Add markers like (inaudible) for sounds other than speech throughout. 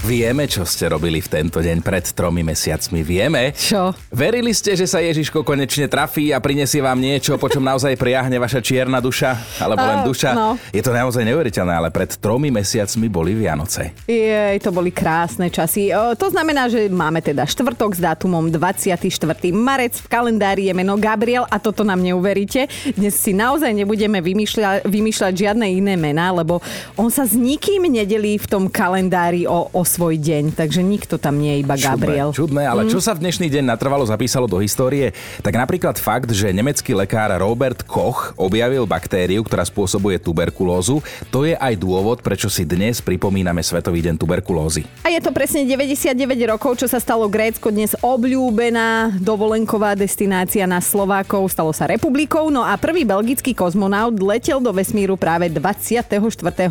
Vieme, čo ste robili v tento deň pred tromi mesiacmi. Vieme. Čo? Verili ste, že sa Ježiško konečne trafí a prinesie vám niečo, po čom naozaj priahne vaša čierna duša? Alebo len duša? no. Je to naozaj neuveriteľné, ale pred tromi mesiacmi boli Vianoce. Jej, to boli krásne časy. O, to znamená, že máme teda štvrtok s dátumom 24. marec. V kalendári je meno Gabriel a toto nám neuveríte. Dnes si naozaj nebudeme vymýšľa, vymýšľať žiadne iné mená, lebo on sa s nikým nedelí v tom kalendári o, o svoj deň. Takže nikto tam nie je iba Gabriel. Čudné, čudné, ale čo sa v dnešný deň natrvalo zapísalo do histórie? Tak napríklad fakt, že nemecký lekár Robert Koch objavil baktériu, ktorá spôsobuje tuberkulózu. To je aj dôvod, prečo si dnes pripomíname Svetový deň tuberkulózy. A je to presne 99 rokov, čo sa stalo Grécko, dnes obľúbená dovolenková destinácia na Slovákov, stalo sa republikou. No a prvý belgický kozmonaut letel do vesmíru práve 24.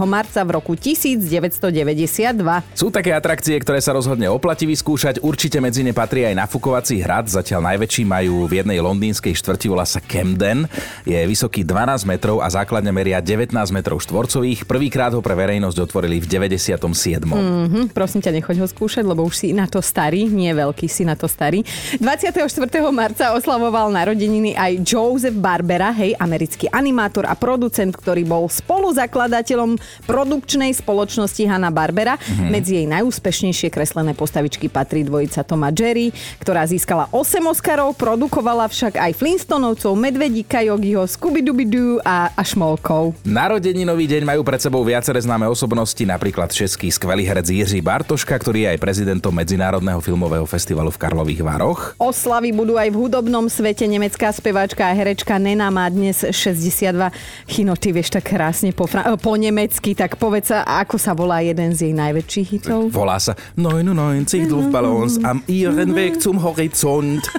marca v roku 1992. Sú také atrakcie, ktoré sa rozhodne oplatí vyskúšať. Určite medzi ne patrí aj nafukovací hrad. Zatiaľ najväčší majú v jednej londýnskej štvrti, volá sa Camden. Je vysoký 12 metrov a základňa meria 19 metrov štvorcových. Prvýkrát ho pre verejnosť otvorili v 97. Hm, prosím ťa, nechoď ho skúšať, lebo už si na to starý, nie veľký, si na to starý. 24. marca oslavoval narodeniny aj Joseph Barbera, hej, americký animátor a producent, ktorý bol spoluzakladateľom produkčnej spoločnosti Hanna Barbera. Mm-hmm. Medzi jej najúspešnejšie kreslené postavičky patrí dvojica Toma Jerry, ktorá získala 8 Oscarov, produkovala však aj Flintstonovcov, Medvedíka Yogiho, Scooby-Dooby-Doo a, a Šmolkov. Narodeninový deň majú pred sebou viaceré známe osobnosti, napríklad český skvelý herec Jiří Bartoška, ktorý je aj prezidentom Medzinárodného filmového festivalu v Karlových Varoch. Oslavy budú aj v hudobnom svete. Nemecká speváčka a herečka Nena má dnes 62. Chino, ty vieš tak krásne po, fra- po nemecky, tak povedz, ako sa volá jeden z jej najväčších hitov? Volá sa 99 Luftballons am ihren Weg zum Horizont. (laughs)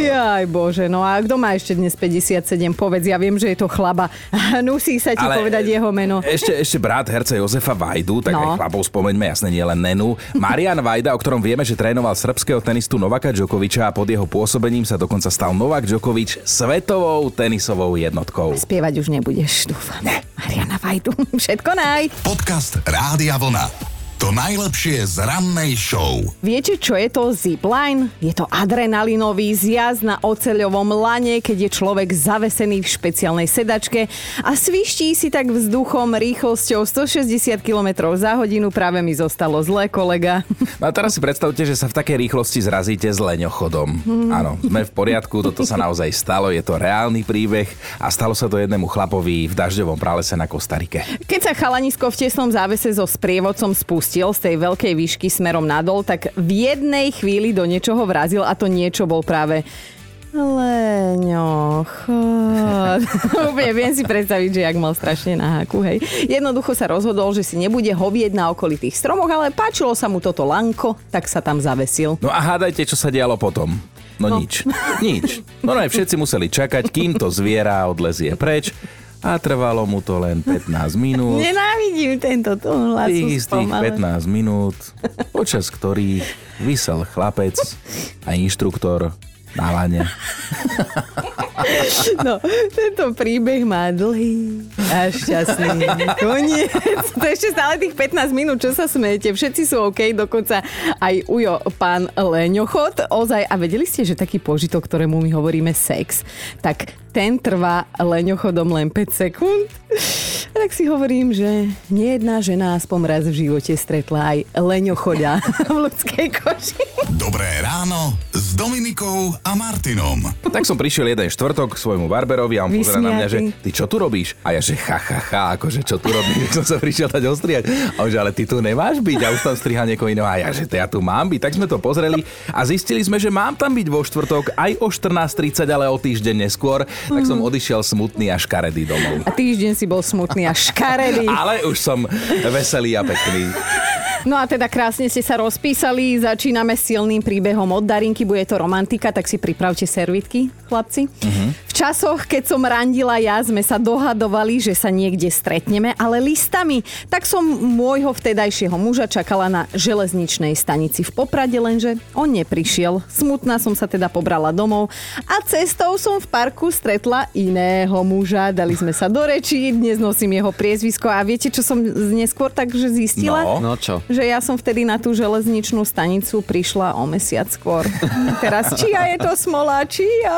Jaj bože, no a kto má ešte dnes 57? Povedz, ja viem, že je to chlaba. (laughs) Nusí sa ti Ale- povedať jeho meno. Ešte, ešte brat herca Jozefa Vajdu, tak No. aj chlapov spomeňme, jasne nie len Nenu. Marian Vajda, o ktorom vieme, že trénoval srbského tenistu Novaka Djokoviča a pod jeho pôsobením sa dokonca stal Novak Djokovič svetovou tenisovou jednotkou. Spievať už nebudeš, dúfam. Ne. Mariana Vajdu, (laughs) všetko naj. Podcast Rádia Vlna. To najlepšie z rannej show. Viete, čo je to zipline? Je to adrenalinový zjazd na oceľovom lane, keď je človek zavesený v špeciálnej sedačke a sviští si tak vzduchom rýchlosťou 160 km za hodinu. Práve mi zostalo zlé, kolega. No a teraz si predstavte, že sa v takej rýchlosti zrazíte s leňochodom. Áno, sme v poriadku, toto sa naozaj stalo, je to reálny príbeh a stalo sa to jednému chlapovi v dažďovom pralese na Kostarike. Keď sa chalanisko v tesnom závese so sprievodcom spustil z tej veľkej výšky smerom nadol, tak v jednej chvíli do niečoho vrazil a to niečo bol práve Leňochod. (laughs) Úplne viem si predstaviť, že jak mal strašne na háku, hej. Jednoducho sa rozhodol, že si nebude hovieť na okolitých stromoch, ale páčilo sa mu toto lanko, tak sa tam zavesil. No a hádajte, čo sa dialo potom. No, No. nič. Nič. No aj všetci museli čakať, kým to zviera odlezie preč a trvalo mu to len 15 minút. Nenávidím tento tón hlasu Tých istých spomale. 15 minút, počas ktorých vysel chlapec a inštruktor na lane. (laughs) No, tento príbeh má dlhý a šťastný koniec. To je ešte stále tých 15 minút, čo sa smejete. Všetci sú OK, dokonca aj Ujo, pán Leňochod. Ozaj, a vedeli ste, že taký požitok, ktorému my hovoríme sex, tak ten trvá leňochodom len 5 sekúnd. Tak si hovorím, že nie jedna žena aspoň raz v živote stretla aj leňochodia (laughs) v ľudskej koži. Dobré ráno s Dominikou a Martinom. Tak som prišiel jeden štvrtok k svojmu barberovi a on pozera na mňa, že ty čo tu robíš? A ja že ha, ha, ha, akože čo tu robíš? (laughs) som sa prišiel dať ostriať. A on že ale ty tu nemáš byť a už tam striha niekoho iného. A ja že ja tu mám byť. Tak sme to pozreli a zistili sme, že mám tam byť vo štvrtok aj o 14.30, ale o týždeň neskôr. Tak som odišiel smutný a škaredý domov. A týždeň si bol smutný a škaredý. (laughs) Ale už som veselý a pekný. No a teda krásne ste sa rozpísali, začíname silným príbehom od Darinky, bude to romantika, tak si pripravte servitky, chlapci. Uh-huh. Časoch, keď som randila ja, sme sa dohadovali, že sa niekde stretneme, ale listami. Tak som môjho vtedajšieho muža čakala na železničnej stanici v Poprade, lenže on neprišiel. Smutná som sa teda pobrala domov a cestou som v parku stretla iného muža. Dali sme sa do reči, dnes nosím jeho priezvisko a viete, čo som neskôr takže zistila? No. No čo? Že ja som vtedy na tú železničnú stanicu prišla o mesiac skôr. Teraz čia je to smola, čia.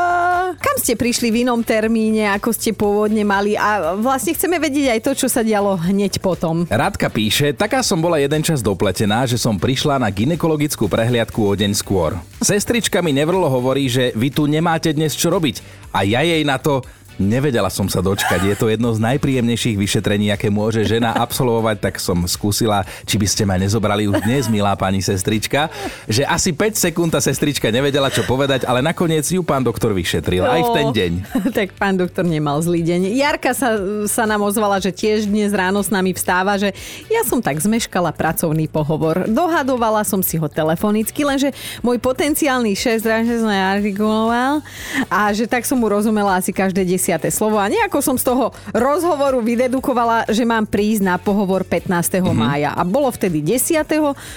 Kam ste prišli v inom termíne, ako ste pôvodne mali a vlastne chceme vedieť aj to, čo sa dialo hneď potom. Radka píše, taká som bola jeden čas dopletená, že som prišla na ginekologickú prehliadku o deň skôr. Sestrička mi nevrlo hovorí, že vy tu nemáte dnes čo robiť. A ja jej na to, Nevedela som sa dočkať. Je to jedno z najpríjemnejších vyšetrení, aké môže žena absolvovať, tak som skúsila, či by ste ma nezobrali už dnes, milá pani sestrička, že asi 5 sekúnd tá sestrička nevedela, čo povedať, ale nakoniec ju pán doktor vyšetril. Aj v ten deň. (laughs) tak pán doktor nemal zlý deň. Jarka sa, sa nám ozvala, že tiež dnes ráno s nami vstáva, že ja som tak zmeškala pracovný pohovor. Dohadovala som si ho telefonicky, lenže môj potenciálny šéf som artikuloval a že tak som mu rozumela asi každé desiate slovo a nejako som z toho rozhovoru vydedukovala, že mám prísť na pohovor 15. Mm-hmm. mája a bolo vtedy 10.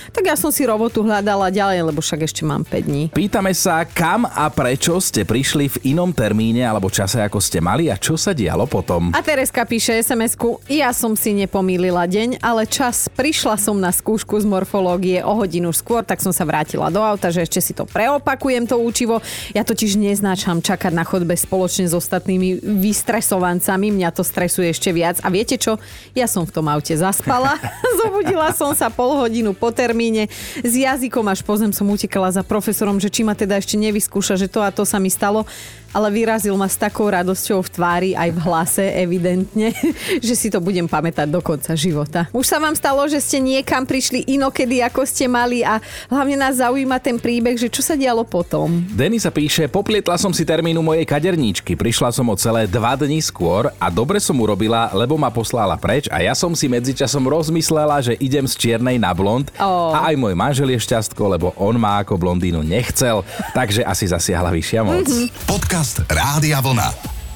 tak ja som si robotu hľadala ďalej, lebo však ešte mám 5 dní. Pýtame sa, kam a prečo ste prišli v inom termíne alebo čase, ako ste mali a čo sa dialo potom. A Tereska píše SMS-ku, ja som si nepomýlila deň, ale čas. Prišla som na skúšku z morfológie o hodinu skôr, tak som sa vrátila do auta, že ešte si to preopakujem to učivo. Ja totiž neznáčam čakať na chodbe spoločne s ostatnými vystresovancami. Mňa to stresuje ešte viac. A viete čo? Ja som v tom aute zaspala. (laughs) Zobudila som sa pol hodinu po termíne. S jazykom až po zem som utekala za profesorom, že či ma teda ešte nevyskúša, že to a to sa mi stalo ale vyrazil ma s takou radosťou v tvári aj v hlase evidentne, (laughs) že si to budem pamätať do konca života. Už sa vám stalo, že ste niekam prišli inokedy, ako ste mali a hlavne nás zaujíma ten príbeh, že čo sa dialo potom. Denisa píše, poplietla som si termínu mojej kaderníčky, prišla som o celé dva dní skôr a dobre som urobila, lebo ma poslala preč a ja som si medzičasom rozmyslela, že idem z čiernej na blond Ó. a aj môj manžel je šťastko, lebo on ma ako blondínu nechcel, takže asi zasiahla vyššia moc. Podcast Rádia Vlna.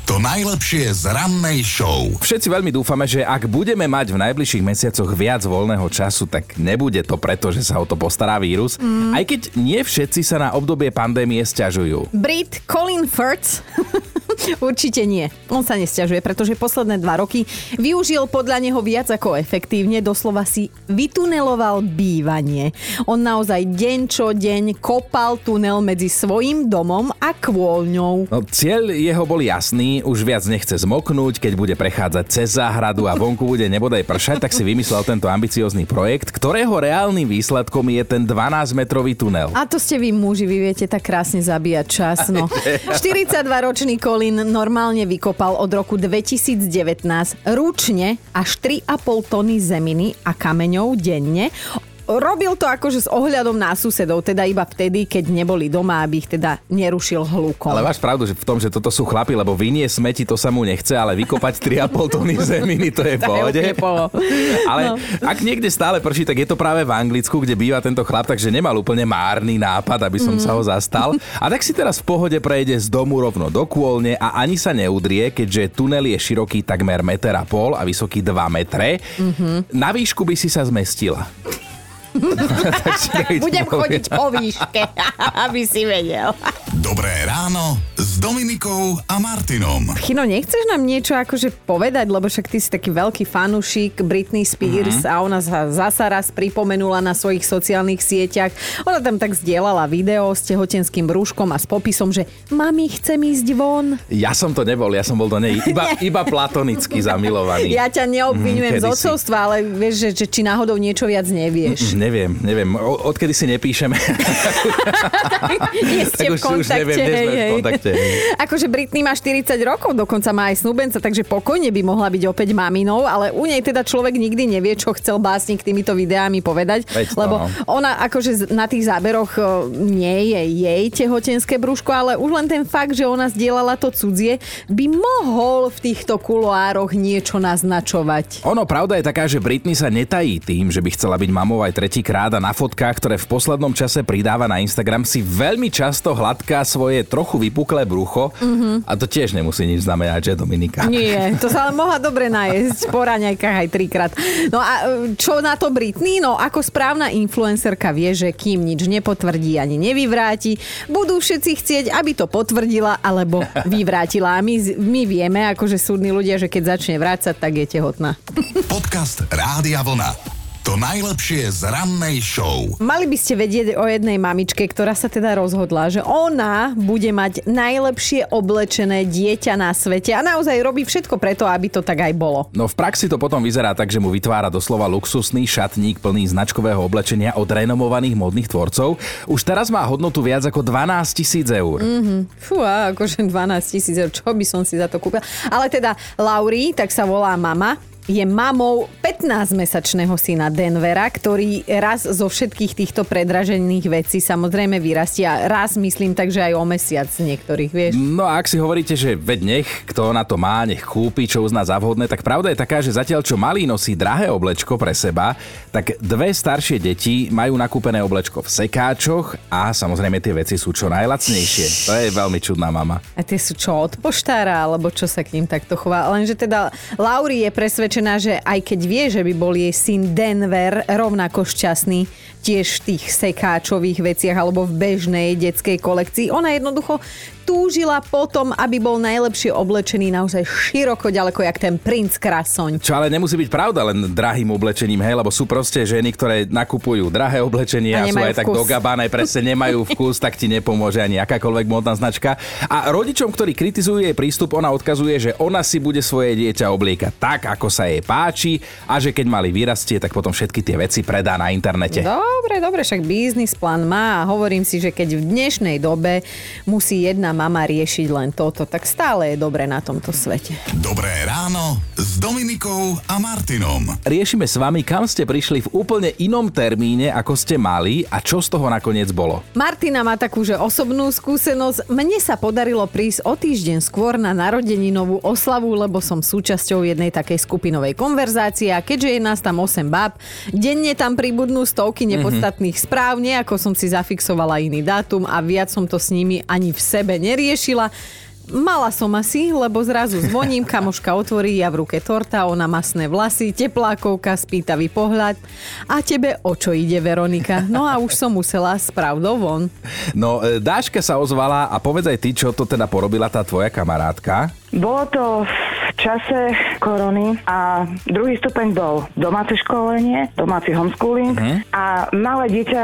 To najlepšie z rannej show. Všetci veľmi dúfame, že ak budeme mať v najbližších mesiacoch viac voľného času, tak nebude to preto, že sa o to postará vírus. Mm. Aj keď nie všetci sa na obdobie pandémie stiažujú. Brit Colin Firth (laughs) Určite nie. On sa nesťažuje, pretože posledné dva roky využil podľa neho viac ako efektívne, doslova si vytuneloval bývanie. On naozaj deň čo deň kopal tunel medzi svojim domom a kôľňou. No, cieľ jeho bol jasný, už viac nechce zmoknúť, keď bude prechádzať cez záhradu a vonku bude nebodaj pršať, tak si vymyslel tento ambiciózny projekt, ktorého reálnym výsledkom je ten 12-metrový tunel. A to ste vy muži, vy viete tak krásne zabíjať čas. No. (laughs) 42-ročný Colin normálne vykopal od roku 2019 ručne až 3,5 tony zeminy a kameňov denne. Robil to akože s ohľadom na susedov, teda iba vtedy, keď neboli doma, aby ich teda nerušil hlukom. Ale máš pravdu že v tom, že toto sú chlapi, lebo vynie smeti, to sa mu nechce, ale vykopať 3,5 tony (laughs) zeminy, to je v pohode. Ale No. ak niekde stále prší, tak je to práve v Anglicku, kde býva tento chlap, takže nemal úplne márny nápad, aby som Mm. sa ho zastal. A tak si teraz v pohode prejde z domu rovno do kôlne a ani sa neudrie, keďže tunel je široký takmer meter a pol a vysoký 2 metre. Mhm. Na výšku by si sa zmestila. (laughs) Budem chodiť po výške, (laughs) aby si vedel. Dobré ráno s Dominikou a Martinom. Chino, nechceš nám niečo akože povedať, lebo však ty si taký veľký fanúšik Britney Spears a ona sa zasa raz pripomenula na svojich sociálnych sieťach. Ona tam tak zdieľala video s tehotenským brúškom a s popisom, že mami, chcem ísť von. Ja som to nebol, ja som bol do nej (laughs) iba, iba platonicky zamilovaný. Ja ťa neobvinujem Mhm, z odcovstva, ale vieš, že, že či náhodou niečo viac nevieš. Neviem, neviem. O, odkedy si nepíšeme, (laughs) (laughs) Nie ste tak v už, už kontakte. neviem, sme hej, v hej. Akože Britney má 40 rokov, dokonca má aj snúbenca, takže pokojne by mohla byť opäť maminou, ale u nej teda človek nikdy nevie, čo chcel básnik týmito videami povedať, Veď lebo no. ona akože na tých záberoch e, nie je jej tehotenské brúško, ale už len ten fakt, že ona zdieľala to cudzie, by mohol v týchto kuloároch niečo naznačovať. Ono, pravda je taká, že Britney sa netají tým, že by chcela byť mamou aj tretíkrát a na fotkách, ktoré v poslednom čase pridáva na Instagram, si veľmi často hladká svoje trochu vypuklé brúško brucho mm-hmm. a to tiež nemusí nič znamenať, že Dominika. Nie, to sa ale mohla dobre najesť po raňajkách aj trikrát. No a e, čo na to Britney? No ako správna influencerka vie, že kým nič nepotvrdí ani nevyvráti, budú všetci chcieť, aby to potvrdila alebo vyvrátila. A my, my vieme, akože súdni ľudia, že keď začne vrácať, tak je tehotná. Podcast Rádia Vlna. Najlepšie z rannej show. Mali by ste vedieť o jednej mamičke, ktorá sa teda rozhodla, že ona bude mať najlepšie oblečené dieťa na svete a naozaj robí všetko preto, aby to tak aj bolo. No v praxi to potom vyzerá tak, že mu vytvára doslova luxusný šatník plný značkového oblečenia od renomovaných modných tvorcov. Už teraz má hodnotu viac ako 12 tisíc eur. Mm-hmm. Fú, akože 12 tisíc eur, čo by som si za to kúpila. Ale teda Lauri, tak sa volá mama, je mamou 15-mesačného syna Denvera, ktorý raz zo všetkých týchto predražených vecí samozrejme vyrastia. Raz myslím tak, že aj o mesiac niektorých, vieš. No a ak si hovoríte, že veď nech, kto na to má, nech kúpi, čo uzná za vhodné, tak pravda je taká, že zatiaľ čo malý nosí drahé oblečko pre seba, tak dve staršie deti majú nakúpené oblečko v sekáčoch a samozrejme tie veci sú čo najlacnejšie. To je veľmi čudná mama. A tie sú čo od poštára, alebo čo sa k ním takto chová. Lenže teda Lauri je presvedčená, presvedčená, že aj keď vie, že by bol jej syn Denver rovnako šťastný tiež v tých sekáčových veciach alebo v bežnej detskej kolekcii, ona jednoducho túžila potom, aby bol najlepšie oblečený naozaj široko ďaleko, jak ten princ Krasoň. Čo ale nemusí byť pravda len drahým oblečením, hej, lebo sú proste ženy, ktoré nakupujú drahé oblečenie a, a sú aj vkus. tak dogabané, presne nemajú vkus, tak ti nepomôže ani akákoľvek módna značka. A rodičom, ktorí kritizujú jej prístup, ona odkazuje, že ona si bude svoje dieťa obliekať tak, ako sa jej páči a že keď mali vyrastie, tak potom všetky tie veci predá na internete. Dobre, dobre, však biznis plán má a hovorím si, že keď v dnešnej dobe musí jedna mama riešiť len toto, tak stále je dobre na tomto svete. Dobré ráno s Dominikou a Martinom. Riešime s vami, kam ste prišli v úplne inom termíne, ako ste mali a čo z toho nakoniec bolo. Martina má takú, že osobnú skúsenosť. Mne sa podarilo prísť o týždeň skôr na narodeninovú oslavu, lebo som súčasťou jednej takej skupinovej konverzácie a keďže je nás tam 8 bab, denne tam pribudnú stovky mhm. nepodstatných mm-hmm. správ, ako som si zafixovala iný dátum a viac som to s nimi ani v sebe ne neriešila. Mala som asi, lebo zrazu zvoním, kamoška otvorí, ja v ruke torta, ona masné vlasy, teplákovka, spýtavý pohľad. A tebe o čo ide, Veronika? No a už som musela s pravdou von. No, e, Dáška sa ozvala a povedz aj ty, čo to teda porobila tá tvoja kamarátka. Bolo to v čase korony a druhý stupeň bol domáce školenie, domáci homeschooling uh-huh. a malé dieťa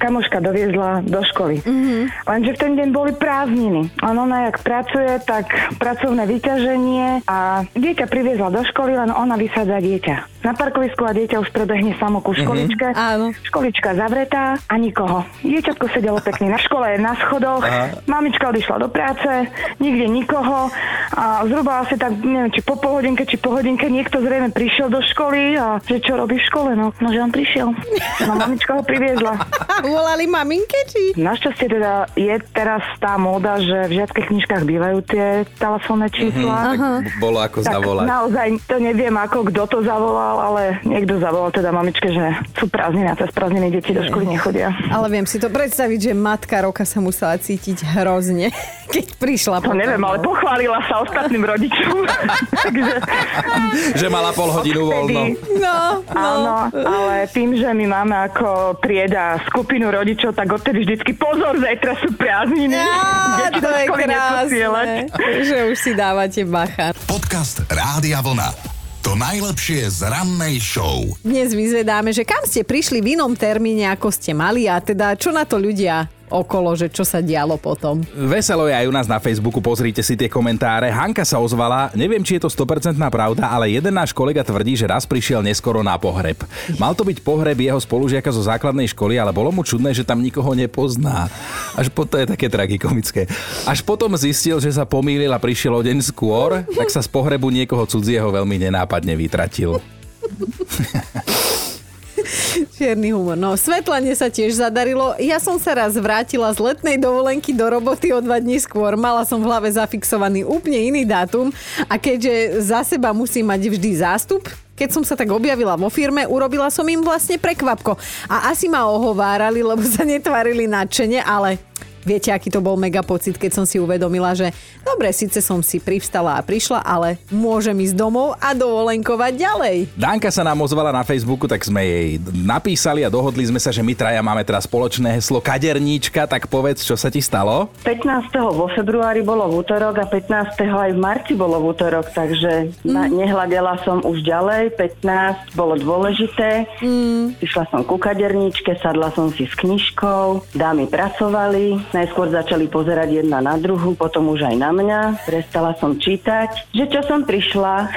kamoška doviezla do školy. Uh-huh. Lenže v ten deň boli prázdniny. On ona, jak pracuje, tak pracovné vyťaženie a dieťa priviezla do školy, len ona vysádza dieťa. Na parkovisku a dieťa už prebehne samo ku školičke. Uh-huh. Áno. Školička zavretá a nikoho. Dieťatko sedelo pekne na škole, na schodoch. Aha. Mamička odišla do práce, nikde nikoho a zhruba asi tak, neviem, či po polhodinke, či po hodinke niekto zrejme prišiel do školy a že čo robí v škole, no, no že on prišiel. No mamička ho priviezla. (laughs) Volali maminke, či? Našťastie teda je teraz tá móda, že v žiadkych knižkách bývajú tie telefónne čísla. Mm-hmm. Bolo ako tak zavolať. Naozaj to neviem, ako kto to zavolal, ale niekto zavolal teda mamičke, že sú prázdniny a cez prázdniny deti do školy nechodia. Ale viem si to predstaviť, že matka roka sa musela cítiť hrozne, (laughs) keď prišla. To potom, neviem, ale no. pochválila sa ostatným rodičom. (laughs) Takže... že mala pol hodinu voľno. No, no. Áno, ale tým, že my máme ako trieda skupinu rodičov, tak odtedy vždycky pozor, zajtra sú prázdniny. Ja, to je krásne, že už si dávate bacha. Podcast Rádia Vlna. To najlepšie z rannej show. Dnes vyzvedáme, že kam ste prišli v inom termíne, ako ste mali a teda čo na to ľudia okolo, že čo sa dialo potom. Veselo je aj u nás na Facebooku, pozrite si tie komentáre. Hanka sa ozvala, neviem, či je to 100% pravda, ale jeden náš kolega tvrdí, že raz prišiel neskoro na pohreb. Mal to byť pohreb jeho spolužiaka zo základnej školy, ale bolo mu čudné, že tam nikoho nepozná. Až potom je také tragikomické. Až potom zistil, že sa pomýlil a prišiel o deň skôr, tak sa z pohrebu niekoho cudzieho veľmi nenápadne vytratil. (laughs) Čierny humor. No, svetlanie sa tiež zadarilo. Ja som sa raz vrátila z letnej dovolenky do roboty o dva dní skôr. Mala som v hlave zafixovaný úplne iný dátum a keďže za seba musím mať vždy zástup, keď som sa tak objavila vo firme, urobila som im vlastne prekvapko. A asi ma ohovárali, lebo sa netvarili nadšene, ale Viete, aký to bol mega pocit, keď som si uvedomila, že dobre, síce som si privstala a prišla, ale môžem ísť domov a dovolenkovať ďalej. Danka sa nám ozvala na Facebooku, tak sme jej napísali a dohodli sme sa, že my traja máme teraz spoločné heslo Kaderníčka, tak povedz, čo sa ti stalo? 15. vo februári bolo v útorok a 15. aj v marci bolo v útorok, takže mm. na, nehľadela som už ďalej. 15 bolo dôležité. Mm. Išla som ku kaderníčke, sadla som si s knižkou, dámy pracovali, najskôr začali pozerať jedna na druhu, potom už aj na mňa. Prestala som čítať, že čo som prišla,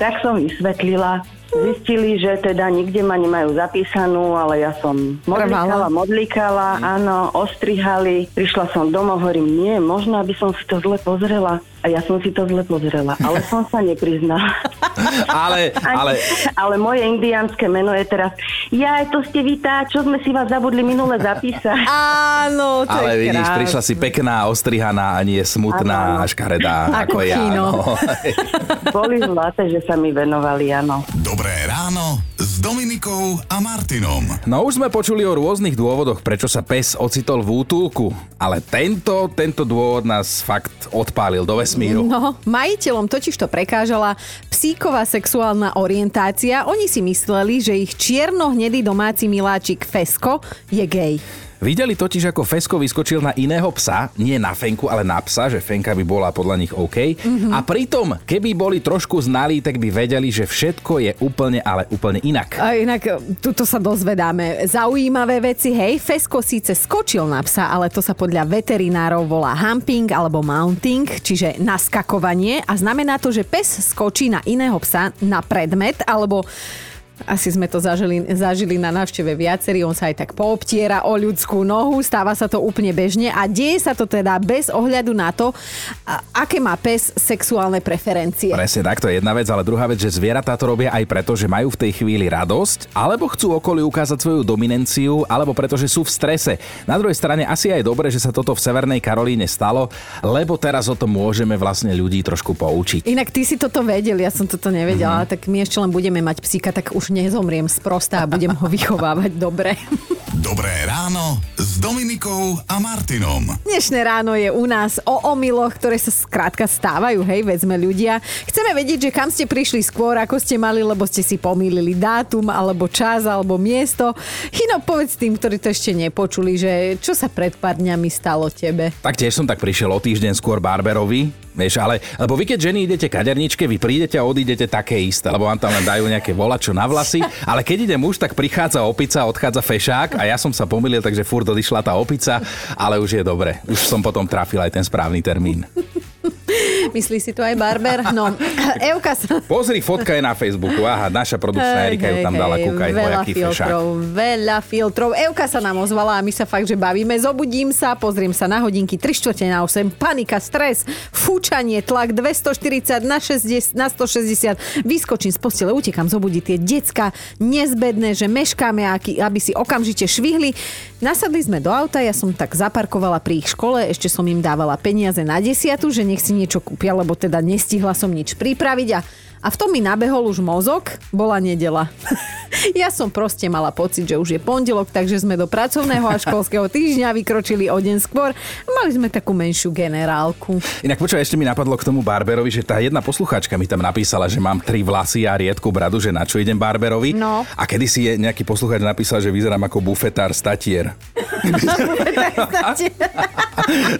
tak som vysvetlila, Zistili, že teda nikde ma nemajú zapísanú, ale ja som modlikala, modlikala, áno, ostrihali. Prišla som domov, hovorím, nie, možno, aby som si to zle pozrela. A ja som si to zle pozrela, ale som sa nepriznala. (laughs) ale, ale... ale moje indiánske meno je teraz, ja to ste vy tá, čo sme si vás zabudli minule zapísať. (laughs) Áno, to Ale je vidíš, krásne. prišla si pekná, ostrihaná a nie smutná Áno, a škaredá, (laughs) Ako ako ja. No. Boli zlaté, že sa mi venovali, áno. Dobré ráno s Dominikou a Martinom. no už sme počuli o rôznych dôvodoch, prečo sa pes ocitol v útulku, ale tento, tento dôvod nás fakt odpálil do vesmíru. No, majiteľom totiž to prekážala psíková sexuálna orientácia. Oni si mysleli, že ich čierno-hnedý domáci miláčik Fesko je gay. Videli totiž, ako Fesko vyskočil na iného psa, nie na Fenku, ale na psa, že Fenka by bola podľa nich OK. Mm-hmm. A pritom, keby boli trošku znalí, tak by vedeli, že všetko je úplne, ale úplne inak. A inak, e, tuto sa dozvedáme zaujímavé veci. Hej, Fesko síce skočil na psa, ale to sa podľa veterinárov volá humping alebo mounting, čiže naskakovanie. A znamená to, že pes skočí na iného psa na predmet alebo asi sme to zažili, zažili na návšteve viacerí, on sa aj tak poobtiera o ľudskú nohu, stáva sa to úplne bežne a deje sa to teda bez ohľadu na to, aké má pes sexuálne preferencie. Presne tak, to je jedna vec, ale druhá vec, že zvieratá to robia aj preto, že majú v tej chvíli radosť, alebo chcú okoliu ukázať svoju dominanciu, alebo preto, že sú v strese. Na druhej strane asi aj dobre, že sa toto v Severnej Karolíne stalo, lebo teraz o tom môžeme vlastne ľudí trošku poučiť. Inak ty si toto vedel, ja som toto nevedela, mm-hmm. tak my ešte len budeme mať psíka, tak už nezomriem sprosta a budem ho vychovávať dobre. Dobré ráno s Dominikou a Martinom. Dnešné ráno je u nás o omyloch, ktoré sa skrátka stávajú, hej, vezme ľudia. Chceme vedieť, že kam ste prišli skôr, ako ste mali, lebo ste si pomýlili dátum, alebo čas, alebo miesto. Chino, povedz tým, ktorí to ešte nepočuli, že čo sa pred pár dňami stalo tebe. Tak tiež som tak prišiel o týždeň skôr Barberovi, vieš, ale, lebo vy keď ženy idete kaderničke, vy prídete a odídete také isté, lebo vám tam len dajú nejaké volačo na vlasy, ale keď ide muž, tak prichádza opica, odchádza fešák a ja som sa pomýlil, takže furt odišla tá opica, ale už je dobre. Už som potom trafil aj ten správny termín. Myslí si to aj Barber? No, Euka sa... Pozri, fotka je na Facebooku. Aha, naša produkčná Erika ju tam dala, kúkaj, veľa nejaký fešák. filtrov, veľa filtrov. Euka sa nám ozvala a my sa fakt, že bavíme. Zobudím sa, pozriem sa na hodinky 3 čtvrte na 8, panika, stres, fúčanie, tlak 240 na, 60, na 160, vyskočím z postele, utekam zobudiť tie decka, nezbedné, že meškáme, aby si okamžite švihli. Nasadli sme do auta, ja som tak zaparkovala pri ich škole, ešte som im dávala peniaze na desiatu, že nech si niečo kúpia, lebo teda nestihla som nič pripraviť a a v tom mi nabehol už mozog, bola nedela. (laughs) ja som proste mala pocit, že už je pondelok, takže sme do pracovného a školského týždňa vykročili o deň skôr. Mali sme takú menšiu generálku. Inak počúvaj, ešte mi napadlo k tomu Barberovi, že tá jedna poslucháčka mi tam napísala, že mám tri vlasy a riedku bradu, že na čo idem Barberovi. No. A kedy si je nejaký poslucháč napísal, že vyzerám ako bufetár statier. (laughs)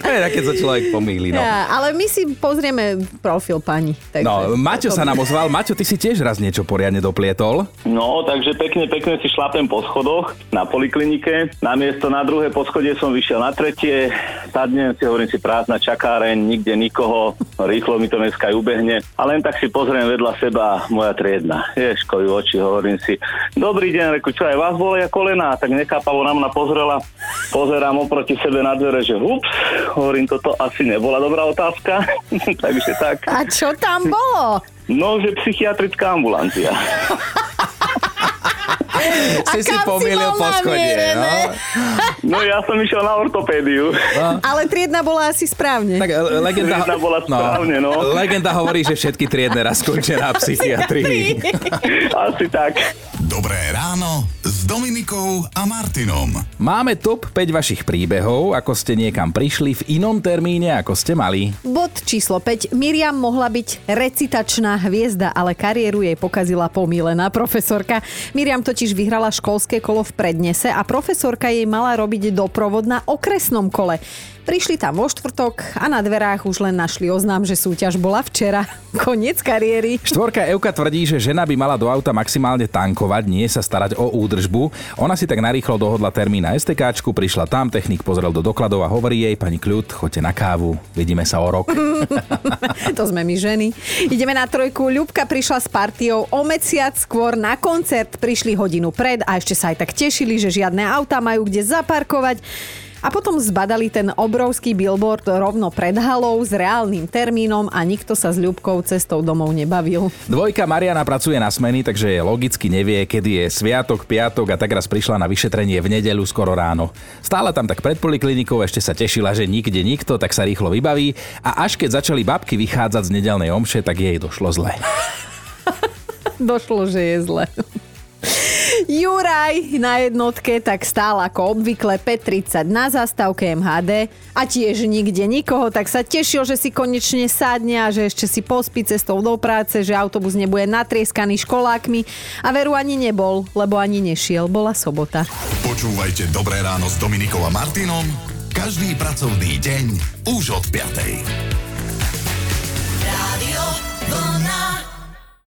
to je také, co človek pomýli. No. Ja, ale my si pozrieme profil pani. Takže No, Maťo sa nám ozval. Maťo, ty si tiež raz niečo poriadne doplietol. No, takže pekne, pekne si šlapem po schodoch na poliklinike. Na miesto na druhé poschodie som vyšiel na tretie. Sadnem si, hovorím si prázdna čakáreň, nikde nikoho. Rýchlo mi to dneska aj ubehne. A len tak si pozriem vedľa seba moja triedna. Ješkojú oči, hovorím si. Dobrý deň, reku, čo aj vás bolia kolena? Tak nechápavo na mňa pozrela. Pozerám oproti sebe na dvere, že ups, hovorím, toto asi nebola dobrá otázka. (laughs) takže tak. A čo tam bolo? No, že psychiatrická ambulancia. (laughs) Si si pomýlil bol poschodie. No. No ja som išiel na ortopédiu. Ale triedna bola asi správne. Tak e, legenda, Triedna bola správne, no. legenda hovorí, že všetky triedne raz skončia na psychiatrii. (laughs) Asi tak. Dobré ráno Dominikou a Martinom. Máme top 5 vašich príbehov, ako ste niekam prišli v inom termíne, ako ste mali. Bod číslo 5. Miriam mohla byť recitačná hviezda, ale kariéru jej pokazila pomílená profesorka. Miriam totiž vyhrala školské kolo v prednese a profesorka jej mala robiť doprovod na okresnom kole. Prišli tam vo štvrtok a na dverách už len našli oznám, že súťaž bola včera. (laughs) Koniec kariéry. Štvorka Euka tvrdí, že žena by mala do auta maximálne tankovať, nie sa starať o údržbu. Ona si tak narýchlo dohodla termín na STKčku, prišla tam, technik pozrel do dokladov a hovorí jej, pani Kľud, choďte na kávu, vidíme sa o rok. (laughs) (laughs) to sme my ženy. Ideme na trojku. Ľubka prišla s partiou o mesiac skôr na koncert. Prišli hodinu pred a ešte sa aj tak tešili, že žiadne auta majú kde zaparkovať. A potom zbadali ten obrovský billboard rovno pred halou s reálnym termínom a nikto sa s Ľubkou cestou domov nebavil. Dvojka Mariana pracuje na smeny, takže logicky nevie, kedy je sviatok, piatok a tak raz prišla na vyšetrenie v nedeľu skoro ráno. Stála tam tak pred poliklinikou, ešte sa tešila, že nikde nikto, tak sa rýchlo vybaví a až keď začali babky vychádzať z nedelnej omše, tak jej došlo zle. (laughs) došlo, že je zle. Juraj na jednotke tak stál ako obvykle P30 na zastávke MHD a tiež nikde nikoho, tak sa tešil, že si konečne sadne a že ešte si pospí cestou do práce, že autobus nebude natrieskaný školákmi a veru ani nebol, lebo ani nešiel, bola sobota. Počúvajte Dobré ráno s Dominikom a Martinom každý pracovný deň už od 5.